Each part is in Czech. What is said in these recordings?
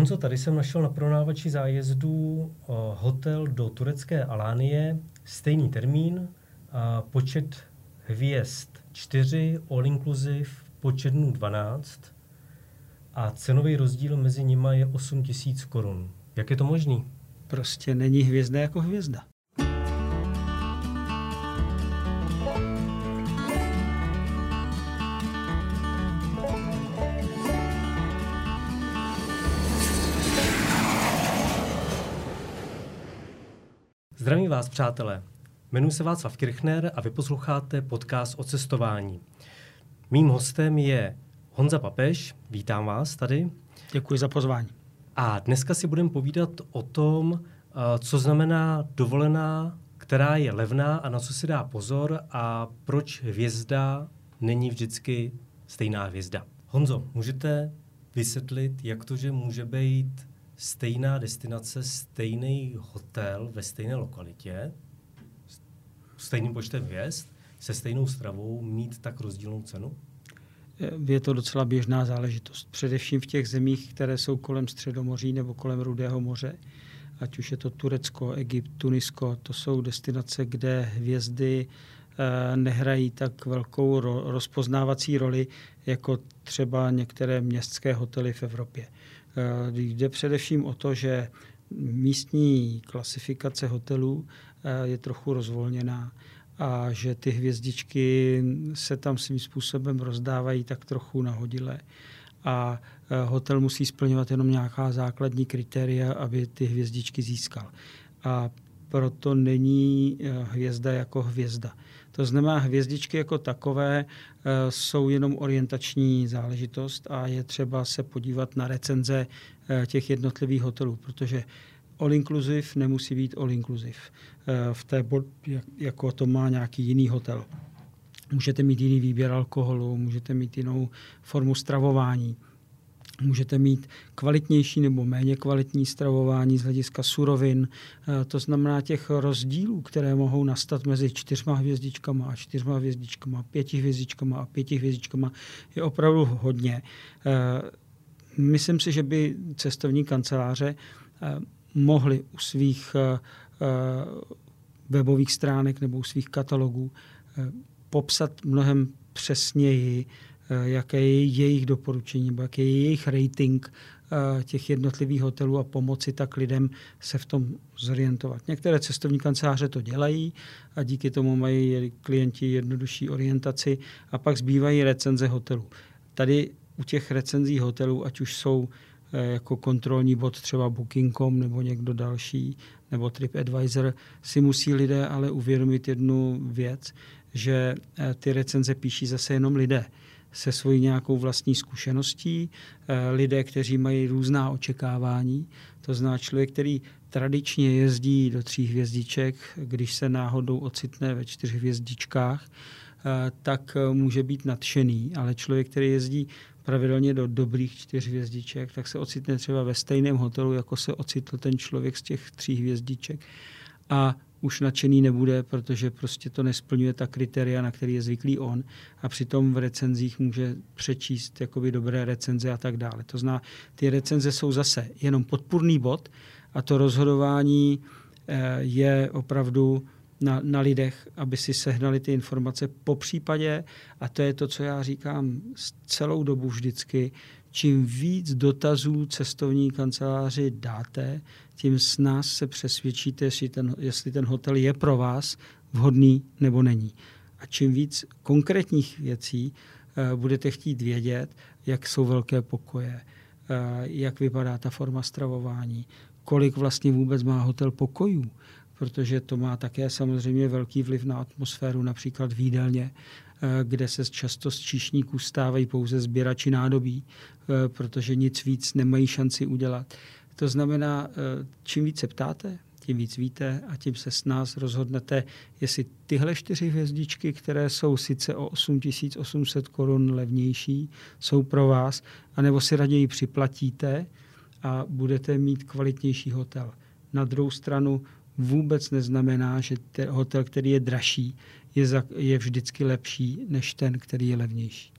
Honzo, tady jsem našel na pronávači zájezdu hotel do turecké Alánie, stejný termín, počet hvězd 4, all inclusive, počet dnů 12 a cenový rozdíl mezi nimi je 8 tisíc korun. Jak je to možný? Prostě není hvězda jako hvězda. Zdravím vás, přátelé. Jmenuji se Václav Kirchner a vy posloucháte podcast o cestování. Mým hostem je Honza Papež. Vítám vás tady. Děkuji za pozvání. A dneska si budeme povídat o tom, eh, co znamená dovolená, která je levná a na co si dá pozor a proč hvězda není vždycky stejná hvězda. Honzo, můžete vysvětlit, jak to, že může být stejná destinace, stejný hotel ve stejné lokalitě, stejným počtem hvězd, se stejnou stravou mít tak rozdílnou cenu? Je to docela běžná záležitost. Především v těch zemích, které jsou kolem Středomoří nebo kolem Rudého moře, ať už je to Turecko, Egypt, Tunisko, to jsou destinace, kde hvězdy eh, nehrají tak velkou rozpoznávací roli jako třeba některé městské hotely v Evropě. Eh, jde především o to, že místní klasifikace hotelů eh, je trochu rozvolněná a že ty hvězdičky se tam svým způsobem rozdávají tak trochu nahodile. A eh, hotel musí splňovat jenom nějaká základní kritéria, aby ty hvězdičky získal. A proto není hvězda jako hvězda. To znamená, hvězdičky jako takové eh, jsou jenom orientační záležitost a je třeba se podívat na recenze eh, těch jednotlivých hotelů, protože all inclusive nemusí být all inclusive. Eh, v té, jako to má nějaký jiný hotel. Můžete mít jiný výběr alkoholu, můžete mít jinou formu stravování Můžete mít kvalitnější nebo méně kvalitní stravování z hlediska surovin. Eh, to znamená těch rozdílů, které mohou nastat mezi čtyřma hvězdičkama a čtyřma hvězdičkama, pěti hvězdičkama a pěti hvězdičkama je opravdu hodně. Eh, myslím si, že by cestovní kanceláře eh, mohly u svých webových stránek nebo u svých katalogů popsat mnohem přesněji jaké je jejich doporučení, nebo jaký je jejich rating eh, těch jednotlivých hotelů a pomoci tak lidem se v tom zorientovat. Některé cestovní kanceláře to dělají a díky tomu mají klienti jednodušší orientaci a pak zbývají recenze hotelů. Tady u těch recenzí hotelů, ať už jsou eh, jako kontrolní bod třeba Booking.com nebo někdo další, nebo TripAdvisor, si musí lidé ale uvědomit jednu věc, že ty recenze píší zase jenom lidé se svojí nějakou vlastní zkušeností, eh, lidé, kteří mají různá očekávání. To zná člověk, který tradičně jezdí do tří hvězdiček, když se náhodou ocitne ve čtyř hvězdičkách, eh, tak eh, může být nadšený, ale člověk, který jezdí pravidelně do dobrých čtyř hvězdiček, tak se ocitne třeba ve stejném hotelu, jako se ocitl ten člověk z těch tří hvězdiček. A už nadšený nebude, protože prostě to nesplňuje ta kritéria, na který je zvyklý on a přitom v recenzích může přečíst jakoby dobré recenze a tak dále. To zná, ty recenze jsou zase jenom podpůrný bod a to rozhodování eh, je opravdu na, na lidech, aby si sehnali ty informace po případě, a to je to, co já říkám celou dobu vždycky, čím víc dotazů cestovní kanceláři dáte, tím s nás se přesvědčíte, jestli ten, jestli ten hotel je pro vás vhodný nebo není. A čím víc konkrétních věcí uh, budete chtít vědět, jak jsou velké pokoje, uh, jak vypadá ta forma stravování, kolik vlastně vůbec má hotel pokojů, protože to má také samozřejmě velký vliv na atmosféru, například v jídelně, uh, kde se často z číšníků stávají pouze sběrači nádobí, protože nic víc nemají šanci udělat. To znamená, eh, čím více ptáte, tím víc víte a tím se s nás rozhodnete, jestli tyhle čtyři hvězdičky, které jsou sice o 8800 korun levnější, jsou pro vás, anebo si raději připlatíte a budete mít kvalitnější hotel. Na druhou stranu vůbec neznamená, že ten hotel, který je dražší, je, za, je vždycky lepší než ten, který je levnější.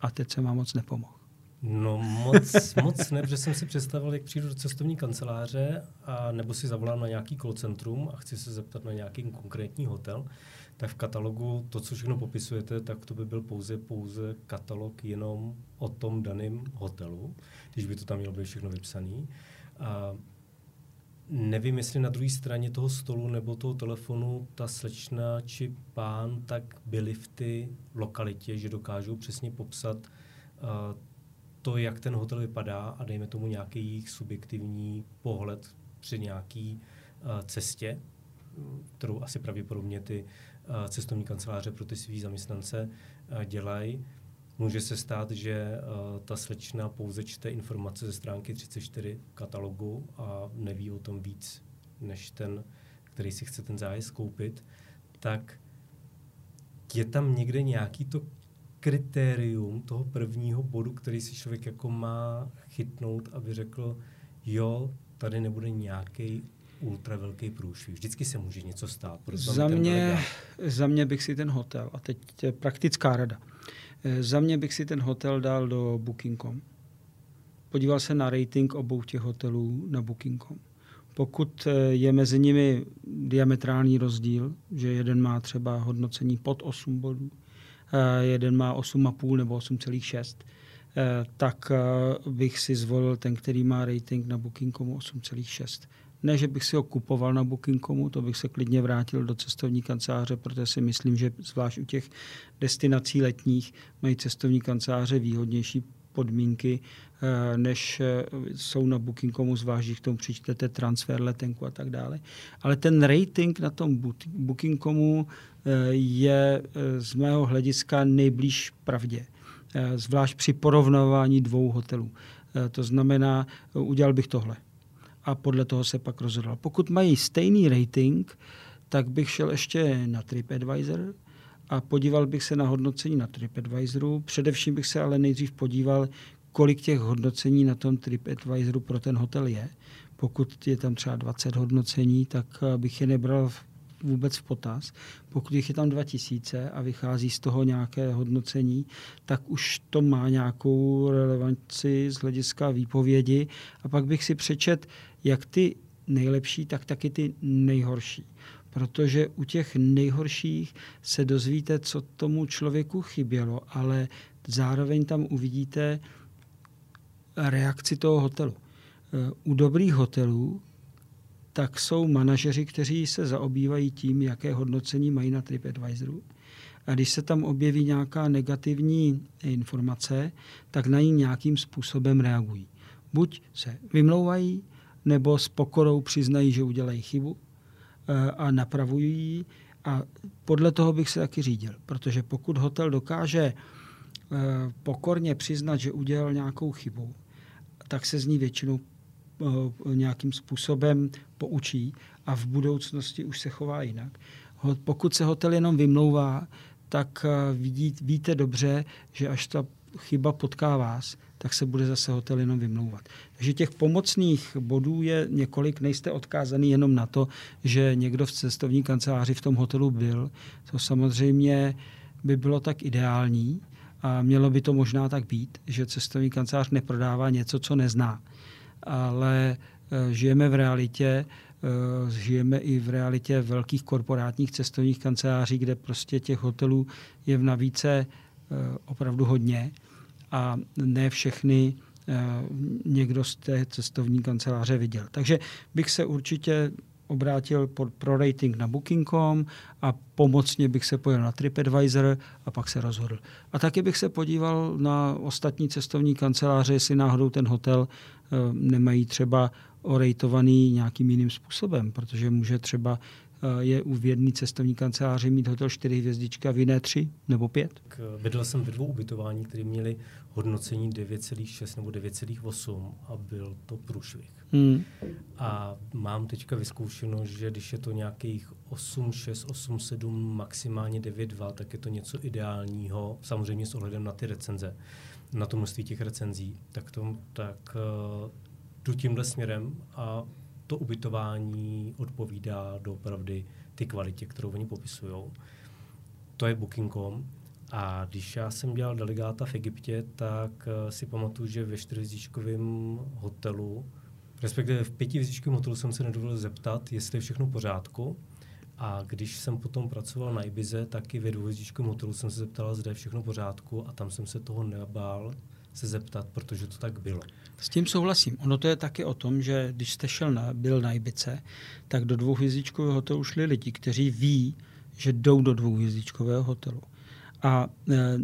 A teď se vám moc nepomohl. No moc, moc ne, protože jsem si představil, jak přijdu do cestovní kanceláře a nebo si zavolám na nějaký call centrum a chci se zeptat na nějaký konkrétní hotel, tak v katalogu to, co všechno popisujete, tak to by byl pouze, pouze katalog jenom o tom daném hotelu, když by to tam mělo být všechno vypsané. A nevím, jestli na druhé straně toho stolu nebo toho telefonu ta slečna či pán tak byli v ty lokalitě, že dokážou přesně popsat uh, to, jak ten hotel vypadá a dejme tomu nějaký jejich subjektivní pohled při nějaký uh, cestě, kterou asi pravděpodobně ty uh, cestovní kanceláře pro ty svý zaměstnance uh, dělají. Může se stát, že uh, ta slečna pouze čte informace ze stránky 34 katalogu a neví o tom víc, než ten, který si chce ten zájezd koupit, tak je tam někde nějaký to kritérium toho prvního bodu, který si člověk jako má chytnout, aby řekl, jo, tady nebude nějaký ultra velký průšvih. Vždycky se může něco stát. Za mě, za mě bych si ten hotel, a teď praktická rada, eh, za mě bych si ten hotel dal do Booking.com. Podíval se na rating obou těch hotelů na Booking.com. Pokud eh, je mezi nimi diametrální rozdíl, že jeden má třeba hodnocení pod 8 bodů, jeden má 8,5 nebo 8,6, eh, tak eh, bych si zvolil ten, který má rating na Booking.comu 8,6. Ne, že bych si ho kupoval na Booking.comu, to bych se klidně vrátil do cestovní kanceláře, protože si myslím, že zvlášť u těch destinací letních mají cestovní kanceláře výhodnější podmínky, než jsou na Booking.comu, když k tomu přičtete transfer, letenku a tak dále. Ale ten rating na tom Booking.comu je eh, z mého hlediska nejblíž pravdě, eh, zvlášť při porovnávání dvou hotelů. Eh, to znamená, udělal bych tohle a podle toho se pak rozhodl. Pokud mají stejný rating, tak bych šel ještě na TripAdvisor a podíval bych se na hodnocení na TripAdvisoru. Především bych se ale nejdřív podíval, kolik těch hodnocení na tom TripAdvisoru pro ten hotel je. Pokud je tam třeba 20 hodnocení, tak bych je nebral vůbec v potaz. Pokud jich je tam 2000 a vychází z toho nějaké hodnocení, tak už to má nějakou relevanci z hlediska výpovědi. A pak bych si přečet, jak ty nejlepší, tak taky ty nejhorší. Protože u těch nejhorších se dozvíte, co tomu člověku chybělo, ale zároveň tam uvidíte reakci toho hotelu. U dobrých hotelů tak jsou manažeři, kteří se zaobývají tím, jaké hodnocení mají na TripAdvisoru. A když se tam objeví nějaká negativní informace, tak na ní nějakým způsobem reagují. Buď se vymlouvají, nebo s pokorou přiznají, že udělají chybu eh, a napravují. A podle toho bych se taky řídil, protože pokud hotel dokáže eh, pokorně přiznat, že udělal nějakou chybu, tak se z ní většinou Eh, nějakým způsobem poučí a v budoucnosti už se chová jinak. Pokud se hotel jenom vymlouvá, tak eh, vidí, víte dobře, že až ta chyba potká vás, tak se bude zase hotel jenom vymlouvat. Takže těch pomocných bodů je několik, nejste odkázaný jenom na to, že někdo v cestovní kanceláři v tom hotelu byl. To samozřejmě by bylo tak ideální a mělo by to možná tak být, že cestovní kancelář neprodává něco, co nezná ale eh, žijeme v realitě, eh, žijeme i v realitě velkých korporátních cestovních kanceláří, kde prostě těch hotelů je v navíce eh, opravdu hodně a ne všechny někdo z té cestovní kanceláře viděl. Takže bych se určitě obrátil pod, pro rating na Booking.com a pomocně bych se pojel na TripAdvisor a pak se rozhodl. A taky bych se podíval na ostatní cestovní kanceláře, jestli náhodou ten hotel e, nemají třeba orejtovaný nějakým jiným způsobem, protože může třeba Eh, je u v jedné cestovní kanceláři mít hotel 4 hvězdička, v jiné 3 nebo 5? Bydlel jsem ve dvou ubytování, které měly hodnocení 9,6 nebo 9,8 a byl to průšvih. Hmm. A mám teďka vyzkoušeno, že když je to nějakých 8,6, 8,7, maximálně 9,2, tak je to něco ideálního, samozřejmě s ohledem na ty recenze, na to množství těch recenzí, tak, to, tak uh, jdu tímhle směrem a to ubytování odpovídá doopravdy ty kvalitě, kterou oni popisují. To je Booking.com. A když já jsem dělal delegáta v Egyptě, tak si pamatuju, že ve čtyřhvězdičkovém hotelu, respektive v pětihvězdičkovém hotelu jsem se nedovolil zeptat, jestli je všechno v pořádku. A když jsem potom pracoval na Ibize, tak i ve dvouhvězdičkovém hotelu jsem se zeptal, zda je všechno v pořádku a tam jsem se toho nebál se zeptat, protože to tak bylo. S tím souhlasím. Ono to je taky o tom, že když jste šel na, byl na Ibice, tak do dvouhvězdičkového hotelu šli lidi, kteří ví, že jdou do dvouhvězdičkového hotelu. A e,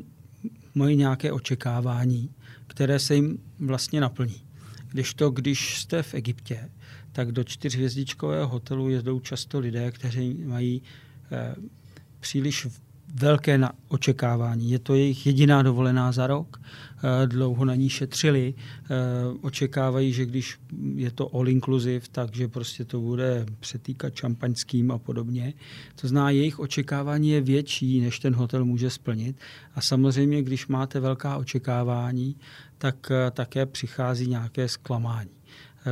mají nějaké očekávání, které se jim vlastně naplní. Když to, když jste v Egyptě, tak do čtyřhvězdičkového hotelu jezdou často lidé, kteří mají e, příliš velké na očekávání. Je to jejich jediná dovolená za rok, eh, dlouho na ní šetřili, eh, očekávají, že když je to all inclusive, takže prostě to bude přetýkat šampaňským a podobně. To zná, jejich očekávání je větší, než ten hotel může splnit. A samozřejmě, když máte velká očekávání, tak eh, také přichází nějaké zklamání.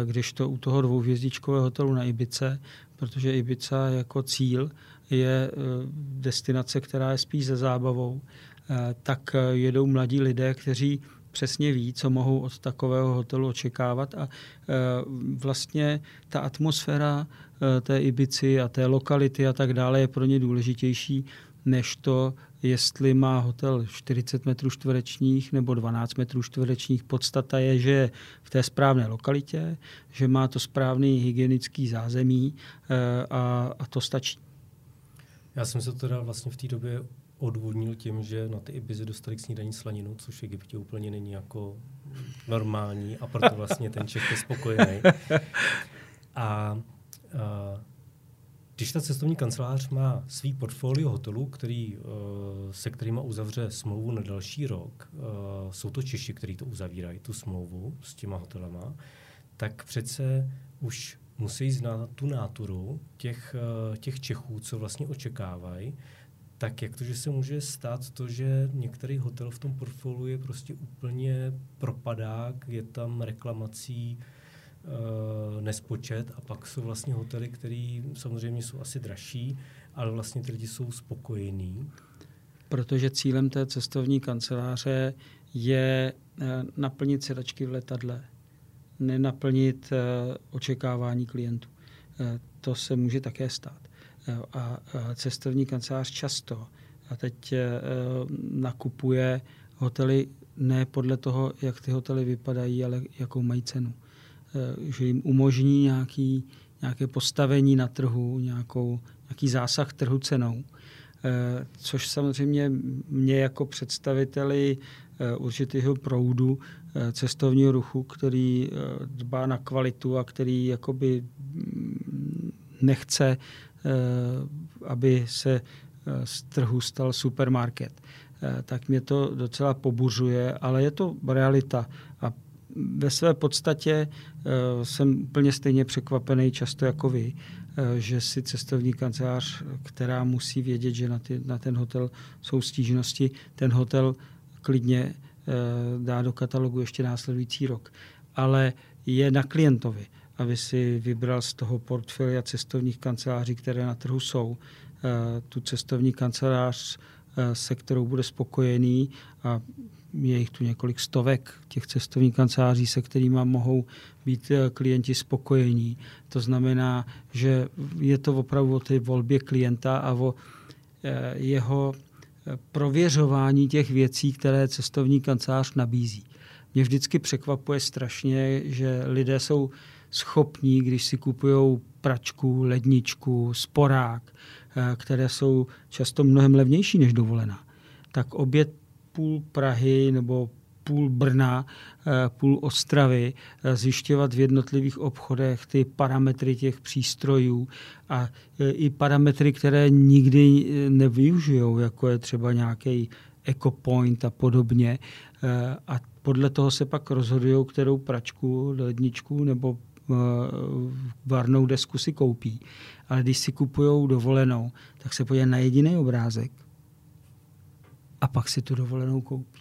Když to u toho dvouhvězdičkového hotelu na Ibice, protože Ibiza jako cíl je eh, destinace, která je spíš ze zábavou, eh, tak eh, jedou mladí lidé, kteří přesně ví, co mohou od takového hotelu očekávat a vlastně ta atmosféra té Ibici a té lokality a tak dále je pro ně důležitější než to, jestli má hotel 40 metrů čtverečních nebo 12 metrů čtverečních. Podstata je, že je v té správné lokalitě, že má to správný hygienický zázemí a, a to stačí. Já jsem se teda vlastně v té době odvodnil tím, že na ty Ibizy dostali k snídaní slaninu, což v Egyptě úplně není jako normální a proto vlastně ten Čech je spokojený. A, a když ta cestovní kancelář má svý portfolio hotelů, který, uh, se kterými uzavře smlouvu na další rok, uh, jsou to Češi, kteří to uzavírají, tu smlouvu s těma hotelama, tak přece už musí znát tu náturu těch, eh, těch Čechů, co vlastně očekávají, tak jak to, že se může stát to, že některý hotel v tom portfoliu je prostě úplně propadák, je tam reklamací e, nespočet a pak jsou vlastně hotely, které samozřejmě jsou asi dražší, ale vlastně ty lidi jsou spokojení. Protože cílem té cestovní kanceláře je eh, naplnit sedačky v letadle nenaplnit eh, očekávání klientů. Eh, to se může také stát. Eh, a cestovní kancelář často a teď nakupuje hotely ne podle toho, jak ty hotely vypadají, ale jakou mají cenu. Že jim umožní nějaký, nějaké postavení na trhu, nějakou, nějaký zásah trhu cenou. Což samozřejmě mě jako představiteli určitého proudu Eh, cestovního ruchu, který eh, dbá na kvalitu a který jakoby mm, nechce, eh, aby se z trhu stal supermarket. Tak mě to docela pobuřuje, ale je to realita. A ve své podstatě jsem úplně stejně překvapený často jako vy, že si cestovní kancelář, která musí vědět, že na, ty, na ten hotel jsou stížnosti, ten hotel klidně Eh, dá do katalogu ještě následující rok. Ale je na klientovi, aby si vybral z toho portfolia cestovních kanceláří, které na trhu jsou, eh, tu cestovní kancelář, eh, se kterou bude spokojený a je jich tu několik stovek těch cestovních kanceláří, se kterými mohou být klienti spokojení. To znamená, že je to opravdu o té volbě klienta a o jeho prověřování těch věcí, které cestovní kancelář nabízí. Mě vždycky překvapuje strašně, že lidé jsou schopní, když si kupují pračku, ledničku, sporák, eh, které jsou často mnohem levnější než dovolená, tak obět půl Prahy nebo půl Brna, eh, půl Ostravy, eh, zjišťovat v jednotlivých obchodech ty parametry těch přístrojů a eh, i parametry, které nikdy nevyužijou, jako je třeba nějaký EcoPoint a podobně. A podle toho se pak rozhodují, kterou pračku, ledničku nebo varnou desku si koupí. Ale když si kupují dovolenou, tak se podívají na jediný obrázek a pak si tu dovolenou koupí.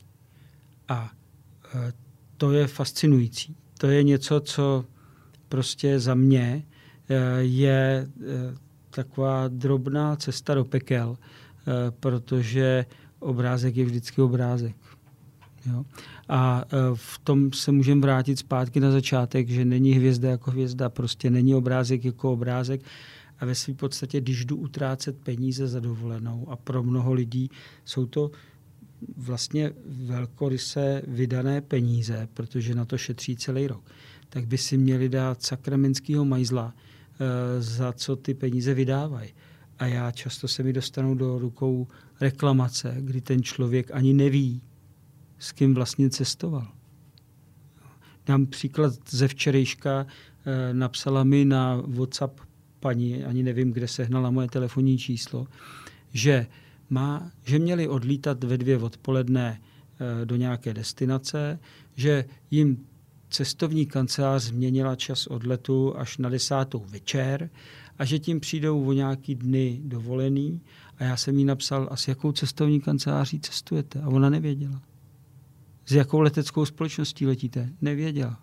A e, to je fascinující. To je něco, co prostě za mě e, je e, taková drobná cesta do pekel, protože obrázek je vždycky obrázek. Jo? A v tom se můžeme vrátit zpátky na začátek, že není hvězda jako hvězda, prostě není obrázek jako obrázek. A ve své podstatě, když jdu utrácet peníze za dovolenou a pro mnoho lidí jsou to vlastně velkoryse vydané peníze, protože na to šetří celý rok, tak by si měli dát sakramenského majzla, e, za co ty peníze vydávají. A já často se mi dostanu do rukou reklamace, kdy ten člověk ani neví, s kým vlastně cestoval. Dám příklad ze včerejška, eh, napsala mi na WhatsApp paní, ani nevím, kde sehnala moje telefonní číslo, že, má, že měli odlítat ve dvě odpoledne eh, do nějaké destinace, že jim cestovní kancelář změnila čas odletu až na desátou večer a že tím přijdou o nějaký dny dovolený. A já jsem jí napsal, a s jakou cestovní kanceláří cestujete? A ona nevěděla. S jakou leteckou společností letíte? Nevěděla.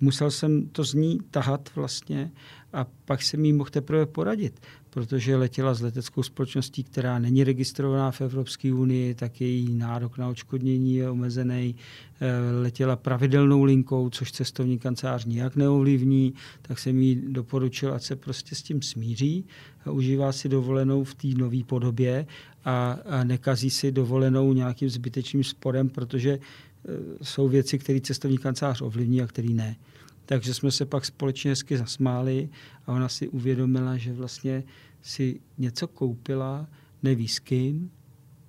Musel jsem to z ní tahat vlastně a pak jsem jí mohl teprve poradit, protože letěla s leteckou společností, která není registrovaná v Evropské unii, tak její nárok na očkodnění je omezený. Eh, letěla pravidelnou linkou, což cestovní kancelář nijak neovlivní, tak jsem jí doporučil, ať se prostě s tím smíří a užívá si dovolenou v té nové podobě a, nekazí si dovolenou nějakým zbytečným sporem, protože jsou věci, které cestovní kancelář ovlivní a které ne. Takže jsme se pak společně hezky zasmáli a ona si uvědomila, že vlastně si něco koupila, neví s kým,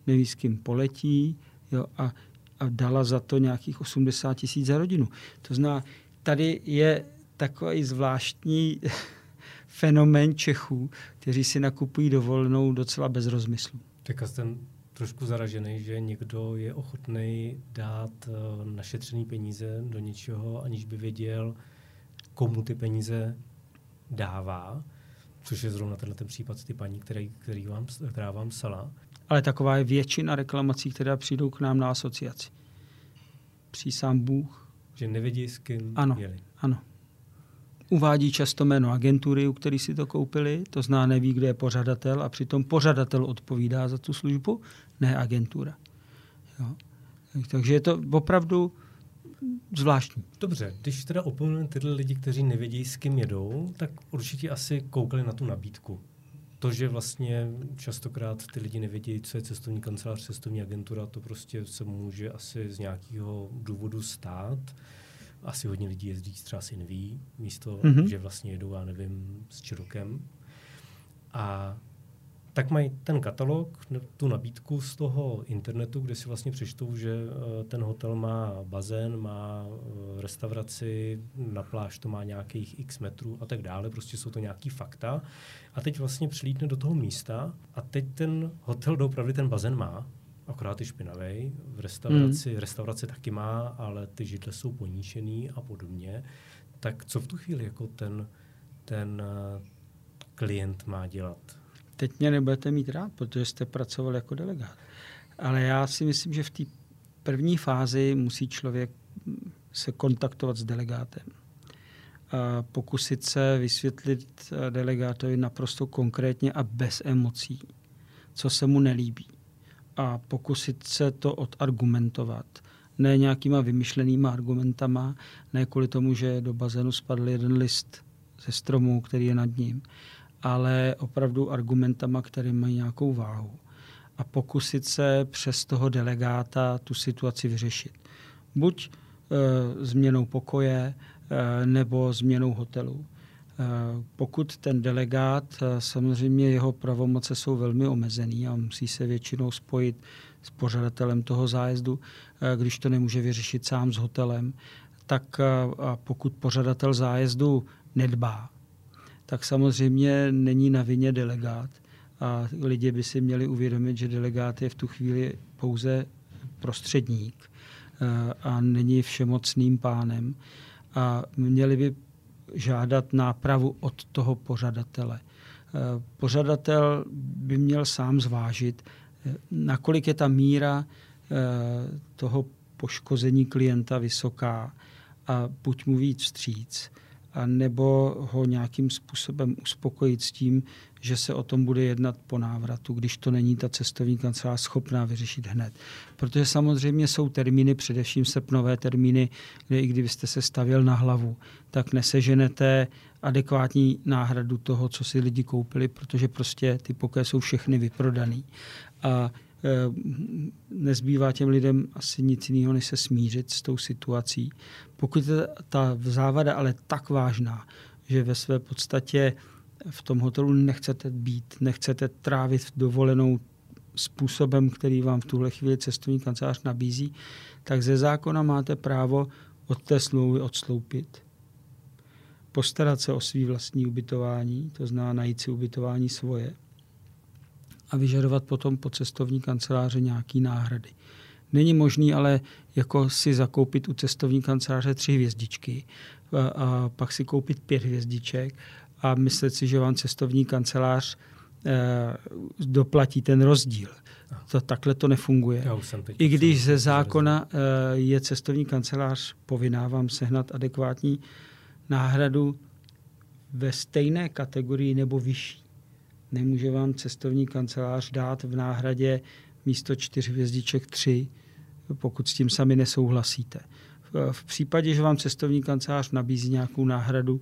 neví s kým poletí jo, a, a dala za to nějakých 80 tisíc za rodinu. To znamená, tady je takový zvláštní fenomén Čechů, kteří si nakupují dovolenou docela bez rozmyslu. Tak jsem trošku zaražený, že někdo je ochotný dát eh, našetřený peníze do něčeho, aniž by věděl, komu ty peníze dává, což je zrovna tenhle ten případ ty paní, který, který vám, která vám psala. Ale taková je většina reklamací, které přijdou k nám na asociaci. Přísám Bůh. Že nevědí, s kým ano, jeli. Ano. Uvádí často jméno agentury, u který si to koupili, to zná, neví, kde je pořadatel a přitom pořadatel odpovídá za tu službu, ne agentura. Jo. Takže je to opravdu zvláštní. Dobře, když teda opomeneme tyhle lidi, kteří nevědí, s kým jedou, tak určitě asi koukali na tu nabídku. To, že vlastně častokrát ty lidi nevědí, co je cestovní kancelář, cestovní agentura, to prostě se může asi z nějakého důvodu stát. Asi hodně lidí jezdí třeba si neví, místo, mm-hmm. že vlastně jedou, já nevím, s Čirokem. A tak mají ten katalog, tu nabídku z toho internetu, kde si vlastně přečtou, že eh, ten hotel má bazén, má eh, restauraci, na pláž to má nějakých x metrů a tak dále, prostě jsou to nějaký fakta. A teď vlastně přilítne do toho místa a teď ten hotel doopravdy ten bazén má, akorát je špinavý. V restauraci, hmm. restaurace taky má, ale ty židle jsou poníšený a podobně. Tak co v tu chvíli jako ten, ten eh, klient má dělat? Teď mě nebudete mít rád, protože jste pracoval jako delegát. Ale já si myslím, že v té první fázi musí člověk se kontaktovat s delegátem. A pokusit se vysvětlit delegátovi naprosto konkrétně a bez emocí, co se mu nelíbí. A pokusit se to odargumentovat. Ne nějakýma vymyšlenýma argumentama, ne kvůli tomu, že do bazénu spadl jeden list ze stromu, který je nad ním, ale opravdu argumentama, které mají nějakou váhu. A pokusit se přes toho delegáta tu situaci vyřešit. Buď e, změnou pokoje, e, nebo změnou hotelu. E, pokud ten delegát, samozřejmě jeho pravomoce jsou velmi omezený a musí se většinou spojit s pořadatelem toho zájezdu, e, když to nemůže vyřešit sám s hotelem, tak e, pokud pořadatel zájezdu nedbá tak samozřejmě není na vině delegát. A lidi by si měli uvědomit, že delegát je v tu chvíli pouze prostředník eh, a není všemocným pánem. A měli by žádat nápravu od toho pořadatele. Eh, pořadatel by měl sám zvážit, eh, nakolik je ta míra toho poškození klienta vysoká a buď mu víc vstříc, nebo ho nějakým způsobem uspokojit s tím, že se o tom bude jednat po návratu, když to není ta cestovní kancelář schopná vyřešit hned. Protože samozřejmě jsou termíny, především srpnové termíny, kde i kdybyste se stavěl na hlavu, tak neseženete adekvátní náhradu toho, co si lidi koupili, protože prostě ty pokoje jsou všechny vyprodaný. A nezbývá těm lidem asi nic jiného, než se smířit s tou situací. Pokud je ta závada ale tak vážná, že ve své podstatě v tom hotelu nechcete být, nechcete trávit dovolenou způsobem, který vám v tuhle chvíli cestovní kancelář nabízí, tak ze zákona máte právo od té smlouvy odsloupit, postarat se o svý vlastní ubytování, to znamená najít si ubytování svoje a vyžadovat potom po cestovní kanceláře nějaký náhrady. Není možný ale jako si zakoupit u cestovní kanceláře tři hvězdičky a, a pak si koupit pět hvězdiček a myslet si, že vám cestovní kancelář eh, doplatí ten rozdíl. To, takhle to nefunguje. I když ze zákona eh, je cestovní kancelář povinná vám sehnat adekvátní náhradu ve stejné kategorii nebo vyšší. Nemůže vám cestovní kancelář dát v náhradě místo čtyř hvězdiček tři, pokud s tím sami nesouhlasíte. V případě, že vám cestovní kancelář nabízí nějakou náhradu,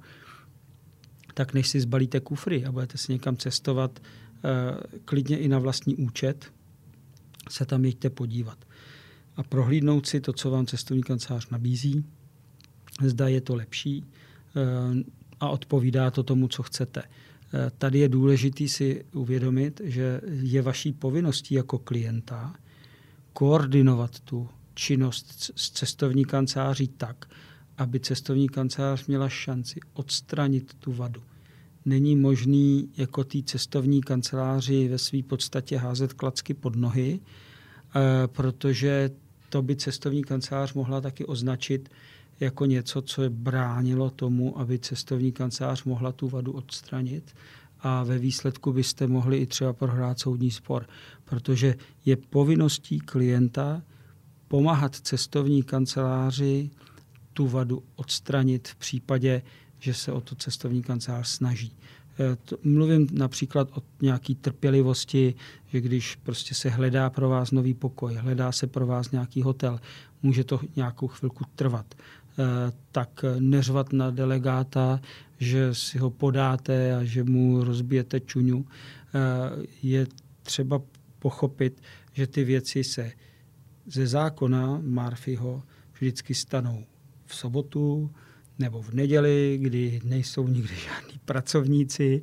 tak než si zbalíte kufry a budete si někam cestovat, eh, klidně i na vlastní účet, se tam jeďte podívat. A prohlídnout si to, co vám cestovní kancelář nabízí, zda je to lepší eh, a odpovídá to tomu, co chcete. Eh, tady je důležité si uvědomit, že je vaší povinností jako klienta koordinovat tu činnost s cestovní kanceláří tak, aby cestovní kancelář měla šanci odstranit tu vadu. Není možný jako té cestovní kanceláři ve své podstatě házet klacky pod nohy, eh, protože to by cestovní kancelář mohla taky označit jako něco, co je bránilo tomu, aby cestovní kancelář mohla tu vadu odstranit a ve výsledku byste mohli i třeba prohrát soudní spor, protože je povinností klienta pomáhat cestovní kanceláři tu vadu odstranit v případě, že se o to cestovní kancelář snaží. E, mluvím například o nějaké trpělivosti, že když prostě se hledá pro vás nový pokoj, hledá se pro vás nějaký hotel, může to nějakou chvilku trvat. E, tak neřvat na delegáta, že si ho podáte a že mu rozbijete čuňu. E, je třeba pochopit, že ty věci se ze zákona Marfiho vždycky stanou v sobotu nebo v neděli, kdy nejsou nikdy žádní pracovníci,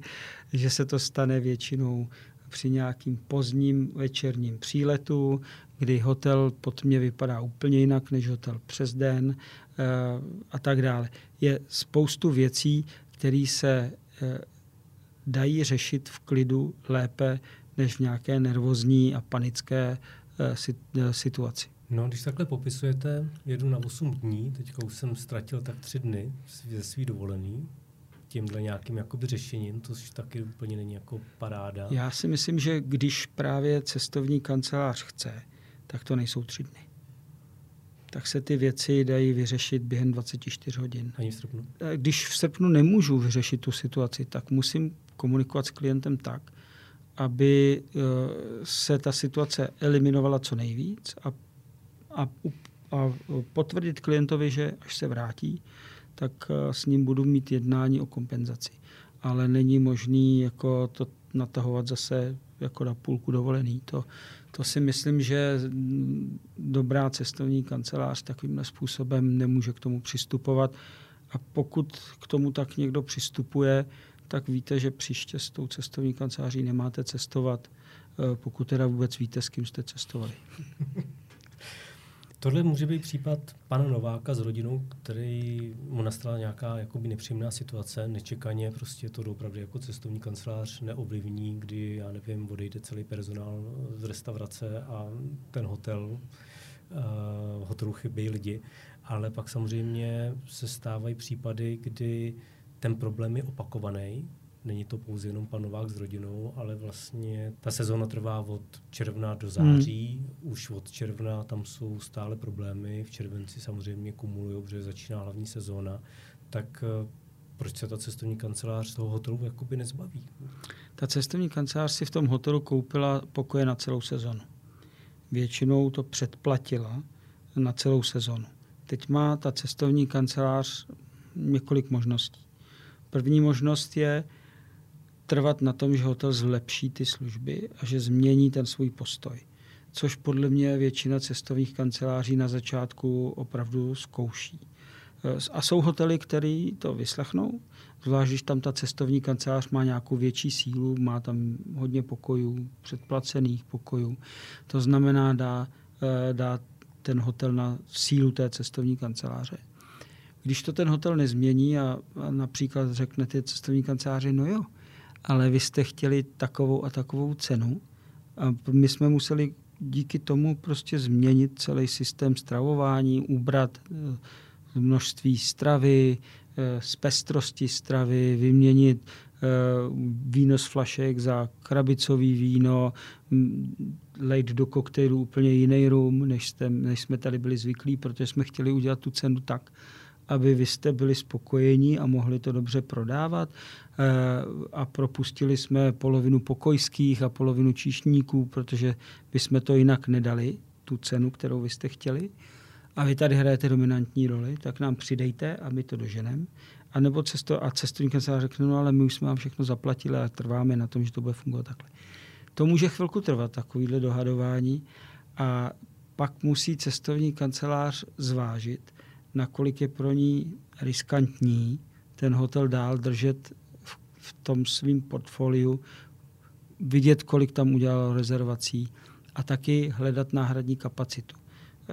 že se to stane většinou při nějakým pozdním večerním příletu, kdy hotel pod mě vypadá úplně jinak než hotel přes den eh, a tak dále. Je spoustu věcí, které se eh, dají řešit v klidu lépe než v nějaké nervózní a panické eh, situaci. No, když takhle popisujete, jedu na 8 dní, teďka už jsem ztratil tak 3 dny ze svý dovolený, tímhle nějakým jakoby řešením, to taky úplně není jako paráda. Já si myslím, že když právě cestovní kancelář chce, tak to nejsou tři dny. Tak se ty věci dají vyřešit během 24 hodin. Ani v srpnu? Eh, když v srpnu nemůžu vyřešit tu situaci, tak musím komunikovat s klientem tak, aby eh, se ta situace eliminovala co nejvíc a a, a potvrdit klientovi, že až se vrátí, tak eh, s ním budu mít jednání o kompenzaci. Ale není možný jako to natahovat zase jako na půlku dovolený. To, to si myslím, že dobrá cestovní kancelář takovým způsobem nemůže k tomu přistupovat. A pokud k tomu tak někdo přistupuje, tak víte, že příště s tou cestovní kanceláří nemáte cestovat, eh, pokud teda vůbec víte, s kým jste cestovali. Tohle může být případ pana Nováka s rodinou, který mu nastala nějaká jakoby nepříjemná situace, nečekaně prostě to opravdu jako cestovní kancelář neovlivní, kdy, já nevím, odejde celý personál z restaurace a ten hotel, uh, hotelu chybí lidi, ale pak samozřejmě se stávají případy, kdy ten problém je opakovaný, Není to pouze jenom pan Novák s rodinou, ale vlastně ta sezóna trvá od června do září. Hmm. Už od června tam jsou stále problémy. V červenci samozřejmě kumulují, protože začíná hlavní sezóna. Tak eh, proč se ta cestovní kancelář toho hotelu jakoby nezbaví? Ta cestovní kancelář si v tom hotelu koupila pokoje na celou sezonu. Většinou to předplatila na celou sezonu. Teď má ta cestovní kancelář několik možností. První možnost je trvat na tom, že hotel zlepší ty služby a že změní ten svůj postoj. Což podle mě většina cestovních kanceláří na začátku opravdu zkouší. A jsou hotely, které to vyslechnou, zvlášť když tam ta cestovní kancelář má nějakou větší sílu, má tam hodně pokojů, předplacených pokojů. To znamená, dá, eh, dá ten hotel na sílu té cestovní kanceláře. Když to ten hotel nezmění a, a například řekne ty cestovní kanceláři, no jo, ale vy jste chtěli takovou a takovou cenu. A my jsme museli díky tomu prostě změnit celý systém stravování, ubrat eh, množství stravy, eh, z pestrosti stravy, vyměnit eh, víno z flašek za krabicový víno, lejt do koktejlu úplně jiný rum, než, jste, než jsme tady byli zvyklí, protože jsme chtěli udělat tu cenu tak, aby vy jste byli spokojení a mohli to dobře prodávat. Eh, a propustili jsme polovinu pokojských a polovinu číšníků, protože bychom to jinak nedali, tu cenu, kterou vy jste chtěli. A vy tady hrajete dominantní roli, tak nám přidejte a my to doženeme. A nebo cesto, a cestovní kancelář řekne, no ale my už jsme vám všechno zaplatili a trváme na tom, že to bude fungovat takhle. To může chvilku trvat, takovýhle dohadování. A pak musí cestovní kancelář zvážit, nakolik je pro ní riskantní ten hotel dál držet v, v tom svém portfoliu, vidět, kolik tam udělalo rezervací a taky hledat náhradní kapacitu.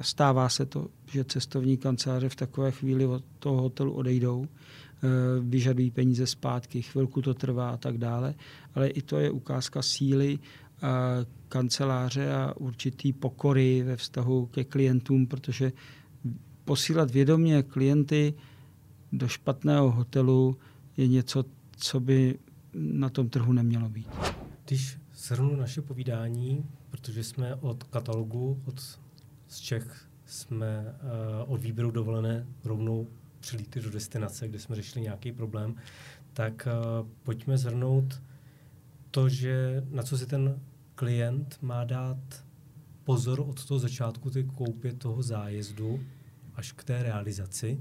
Stává se to, že cestovní kanceláře v takové chvíli od toho hotelu odejdou, eh, vyžadují peníze zpátky, chvilku to trvá a tak dále, ale i to je ukázka síly eh, kanceláře a určitý pokory ve vztahu ke klientům, protože posílat vědomě klienty do špatného hotelu je něco, co by na tom trhu nemělo být. Když shrnu naše povídání, protože jsme od katalogu, od z Čech jsme uh, od výběru dovolené rovnou přilítli do destinace, kde jsme řešili nějaký problém, tak uh, pojďme zhrnout to, že na co si ten klient má dát pozor od toho začátku ty koupě toho zájezdu až k té realizaci?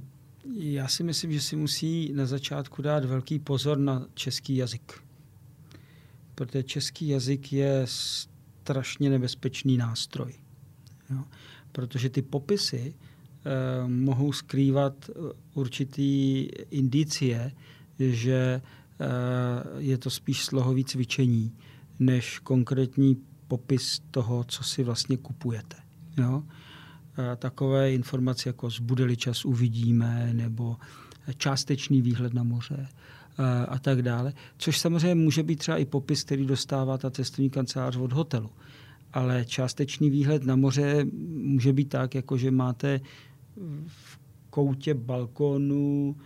Já si myslím, že si musí na začátku dát velký pozor na český jazyk. Protože český jazyk je strašně nebezpečný nástroj. Jo? Protože ty popisy eh, mohou skrývat určitý indicie, že eh, je to spíš slohový cvičení, než konkrétní popis toho, co si vlastně kupujete. Jo? Takové informace jako zbude-li čas uvidíme, nebo částečný výhled na moře a tak dále. Což samozřejmě může být třeba i popis, který dostává ta cestovní kancelář od hotelu. Ale částečný výhled na moře může být tak, jako že máte v koutě balkonu,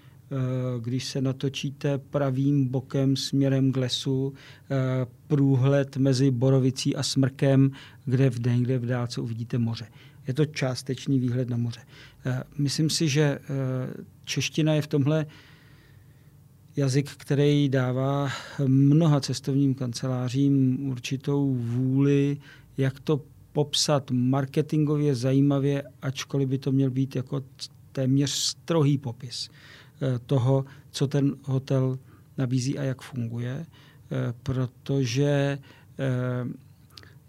když se natočíte pravým bokem směrem k lesu, průhled mezi Borovicí a Smrkem, kde v den, kde v dálce uvidíte moře je to částečný výhled na moře. Eh, myslím si, že eh, čeština je v tomhle jazyk, který dává mnoha cestovním kancelářím určitou vůli, jak to popsat marketingově zajímavě, ačkoliv by to měl být jako téměř strohý popis eh, toho, co ten hotel nabízí a jak funguje, protože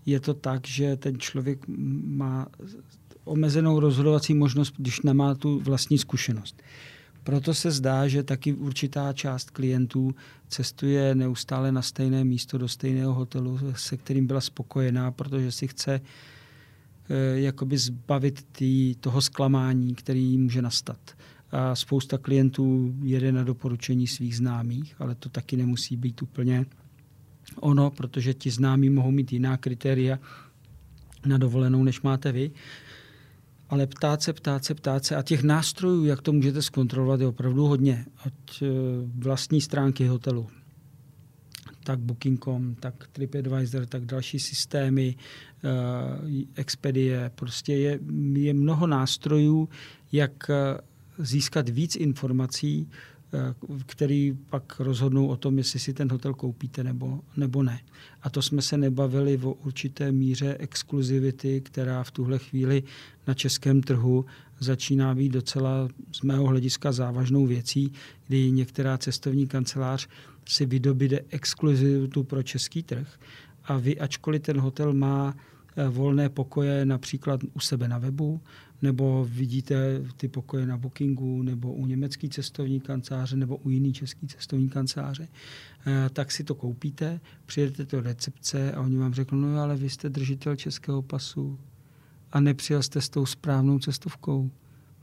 je to tak, že ten člověk má omezenou rozhodovací možnost, když nemá tu vlastní zkušenost. Proto se zdá, že taky určitá část klientů cestuje neustále na stejné místo do stejného hotelu, se kterým byla spokojená, protože si chce e, jakoby zbavit tý, toho zklamání, který může nastat. A spousta klientů jede na doporučení svých známých, ale to taky nemusí být úplně ono, protože ti známí mohou mít jiná kritéria na dovolenou, než máte vy. Ale ptát se, ptát se, ptát se. A těch nástrojů, jak to můžete zkontrolovat, je opravdu hodně. Ať e, vlastní stránky hotelu, tak Booking.com, tak TripAdvisor, tak další systémy, uh, Expedie. Prostě je, je mnoho nástrojů, jak získat víc informací který pak rozhodnou o tom, jestli si ten hotel koupíte nebo, nebo ne. A to jsme se nebavili o určité míře exkluzivity, která v tuhle chvíli na českém trhu začíná být docela z mého hlediska závažnou věcí, kdy některá cestovní kancelář si vydobíde exkluzivitu pro český trh a vy, ačkoliv ten hotel má eh, volné pokoje například u sebe na webu, nebo vidíte ty pokoje na Bookingu, nebo u německé cestovní kanceláře, nebo u jiný český cestovní kanceláře, eh, tak si to koupíte, přijedete do recepce a oni vám řeknou, no ale vy jste držitel českého pasu a nepřijel jste s tou správnou cestovkou,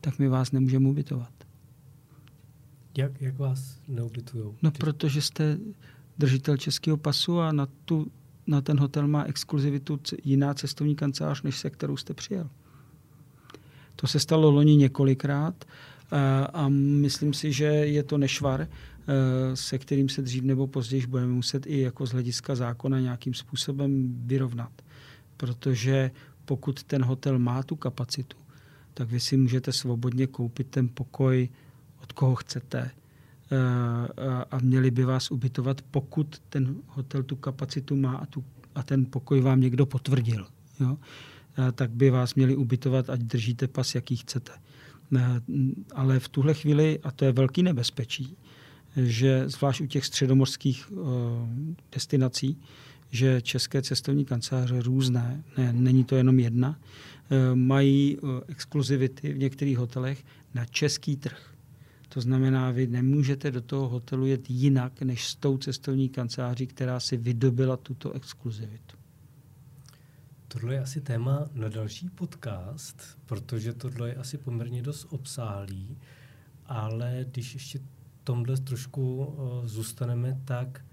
tak my vás nemůžeme ubytovat. Jak, jak vás neubytují? No, protože jste držitel českého pasu a na, tu, na ten hotel má exkluzivitu jiná cestovní kancelář, než se kterou jste přijel. To se stalo loni několikrát eh, a myslím si, že je to nešvar, eh, se kterým se dřív nebo později budeme muset i jako z hlediska zákona nějakým způsobem vyrovnat. Protože pokud ten hotel má tu kapacitu, tak vy si můžete svobodně koupit ten pokoj od koho chcete eh, a měli by vás ubytovat, pokud ten hotel tu kapacitu má a, tu, a ten pokoj vám někdo potvrdil. Jo? Tak by vás měli ubytovat, ať držíte pas, jaký chcete. Ale v tuhle chvíli, a to je velký nebezpečí, že zvlášť u těch středomorských uh, destinací, že české cestovní kanceláře různé, ne, není to jenom jedna, mají exkluzivity v některých hotelech na český trh. To znamená, vy nemůžete do toho hotelu jet jinak, než s tou cestovní kanceláří, která si vydobila tuto exkluzivitu. Tohle je asi téma na další podcast, protože tohle je asi poměrně dost obsáhlý, ale když ještě tomhle trošku uh, zůstaneme, tak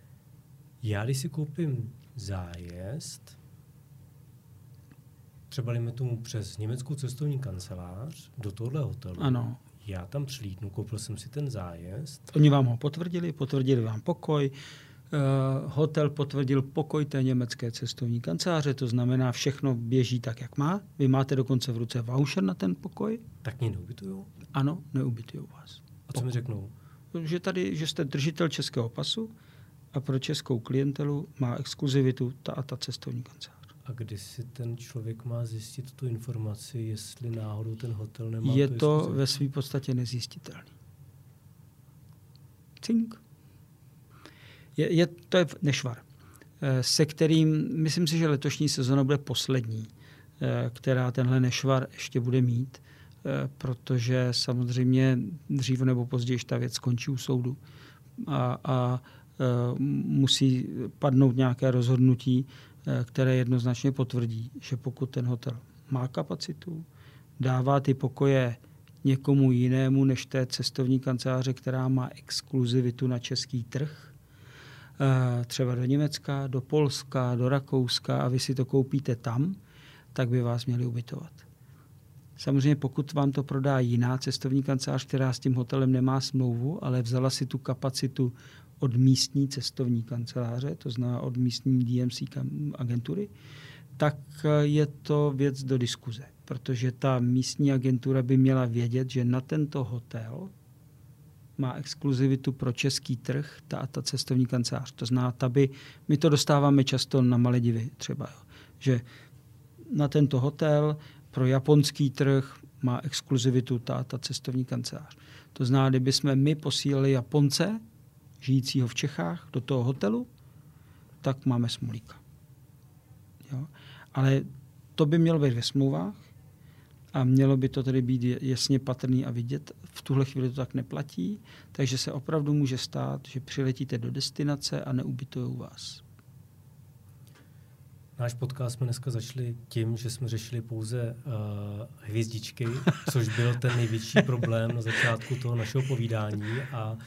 já když si koupím zájezd, třeba dejme tomu přes německou cestovní kancelář do tohle hotelu, ano. já tam přilídnu, koupil jsem si ten zájezd. Oni vám ho potvrdili, potvrdili vám pokoj, hotel potvrdil pokoj té německé cestovní kanceláře, to znamená, všechno běží tak, jak má. Vy máte dokonce v ruce voucher na ten pokoj. Tak mě neubytují? Ano, neubytují vás. A co mi řeknou? Že tady, že jste držitel českého pasu a pro českou klientelu má exkluzivitu ta a ta cestovní kancelář. A kdy si ten člověk má zjistit tu informaci, jestli náhodou ten hotel nemá Je to ve své podstatě nezjistitelný. Cink je, je, to je nešvar, eh, se kterým, myslím si, že letošní sezona bude poslední, eh, která tenhle nešvar ještě bude mít, eh, protože samozřejmě dřív nebo později ta věc skončí u soudu a, a musí padnout nějaké rozhodnutí, které jednoznačně potvrdí, že pokud ten hotel má kapacitu, dává ty pokoje někomu jinému než té cestovní kanceláře, která má exkluzivitu na český trh, třeba do Německa, do Polska, do Rakouska a vy si to koupíte tam, tak by vás měli ubytovat. Samozřejmě pokud vám to prodá jiná cestovní kancelář, která s tím hotelem nemá smlouvu, ale vzala si tu kapacitu od místní cestovní kanceláře, to znamená od místní DMC agentury, tak eh, je to věc do diskuze, protože ta místní agentura by měla vědět, že na tento hotel má exkluzivitu pro český trh, ta ta cestovní kancelář. To znamená, ta by, my to dostáváme často na Maledivy třeba, jo, že na tento hotel pro japonský trh má exkluzivitu ta ta cestovní kancelář. To znamená, kdyby jsme my posílali Japonce, žijícího v Čechách, do toho hotelu, tak máme smulíka. Jo? Ale to by mělo být ve smlouvách a mělo by to tedy být jasně patrný a vidět. V tuhle chvíli to tak neplatí, takže se opravdu může stát, že přiletíte do destinace a neubytují vás. Náš podcast jsme dneska začali tím, že jsme řešili pouze uh, hvězdičky, což byl ten největší problém na začátku toho našeho povídání a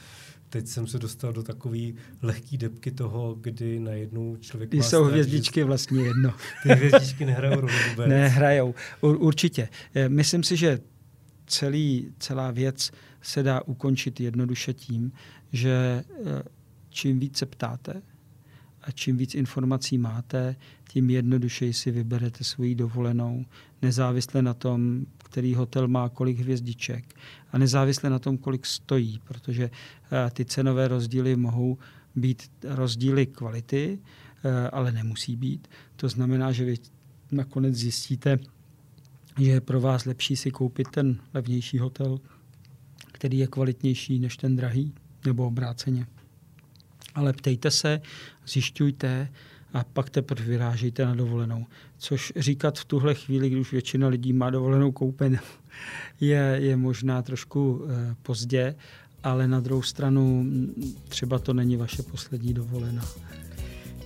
teď jsem se dostal do takové lehké depky toho, kdy najednou člověk Ty jsou hvězdičky že... vlastně jedno. Ty hvězdičky nehrajou roli vůbec. Nehrajou, určitě. Eh, myslím si, že celý, celá věc se dá ukončit jednoduše tím, že eh, čím více ptáte a čím víc informací máte, tím jednodušeji si vyberete svoji dovolenou, nezávisle na tom, který hotel má kolik hvězdiček a nezávisle na tom, kolik stojí, protože eh, ty cenové rozdíly mohou být rozdíly kvality, eh, ale nemusí být. To znamená, že vy nakonec zjistíte, že je pro vás lepší si koupit ten levnější hotel, který je kvalitnější než ten drahý, nebo obráceně. Ale ptejte se, zjišťujte a pak teprve vyrážejte na dovolenou. Což říkat v tuhle chvíli, když většina lidí má dovolenou koupenou, je, je možná trošku eh, pozdě, ale na druhou stranu třeba to není vaše poslední dovolená.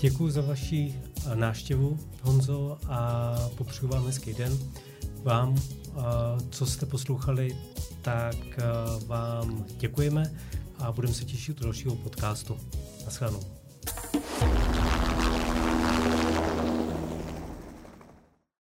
Děkuji za vaši eh, návštěvu, Honzo, a popřeju vám hezký den. Vám, eh, co jste poslouchali, tak vám děkujeme a budeme se těšit do dalšího podcastu. Naschledanou.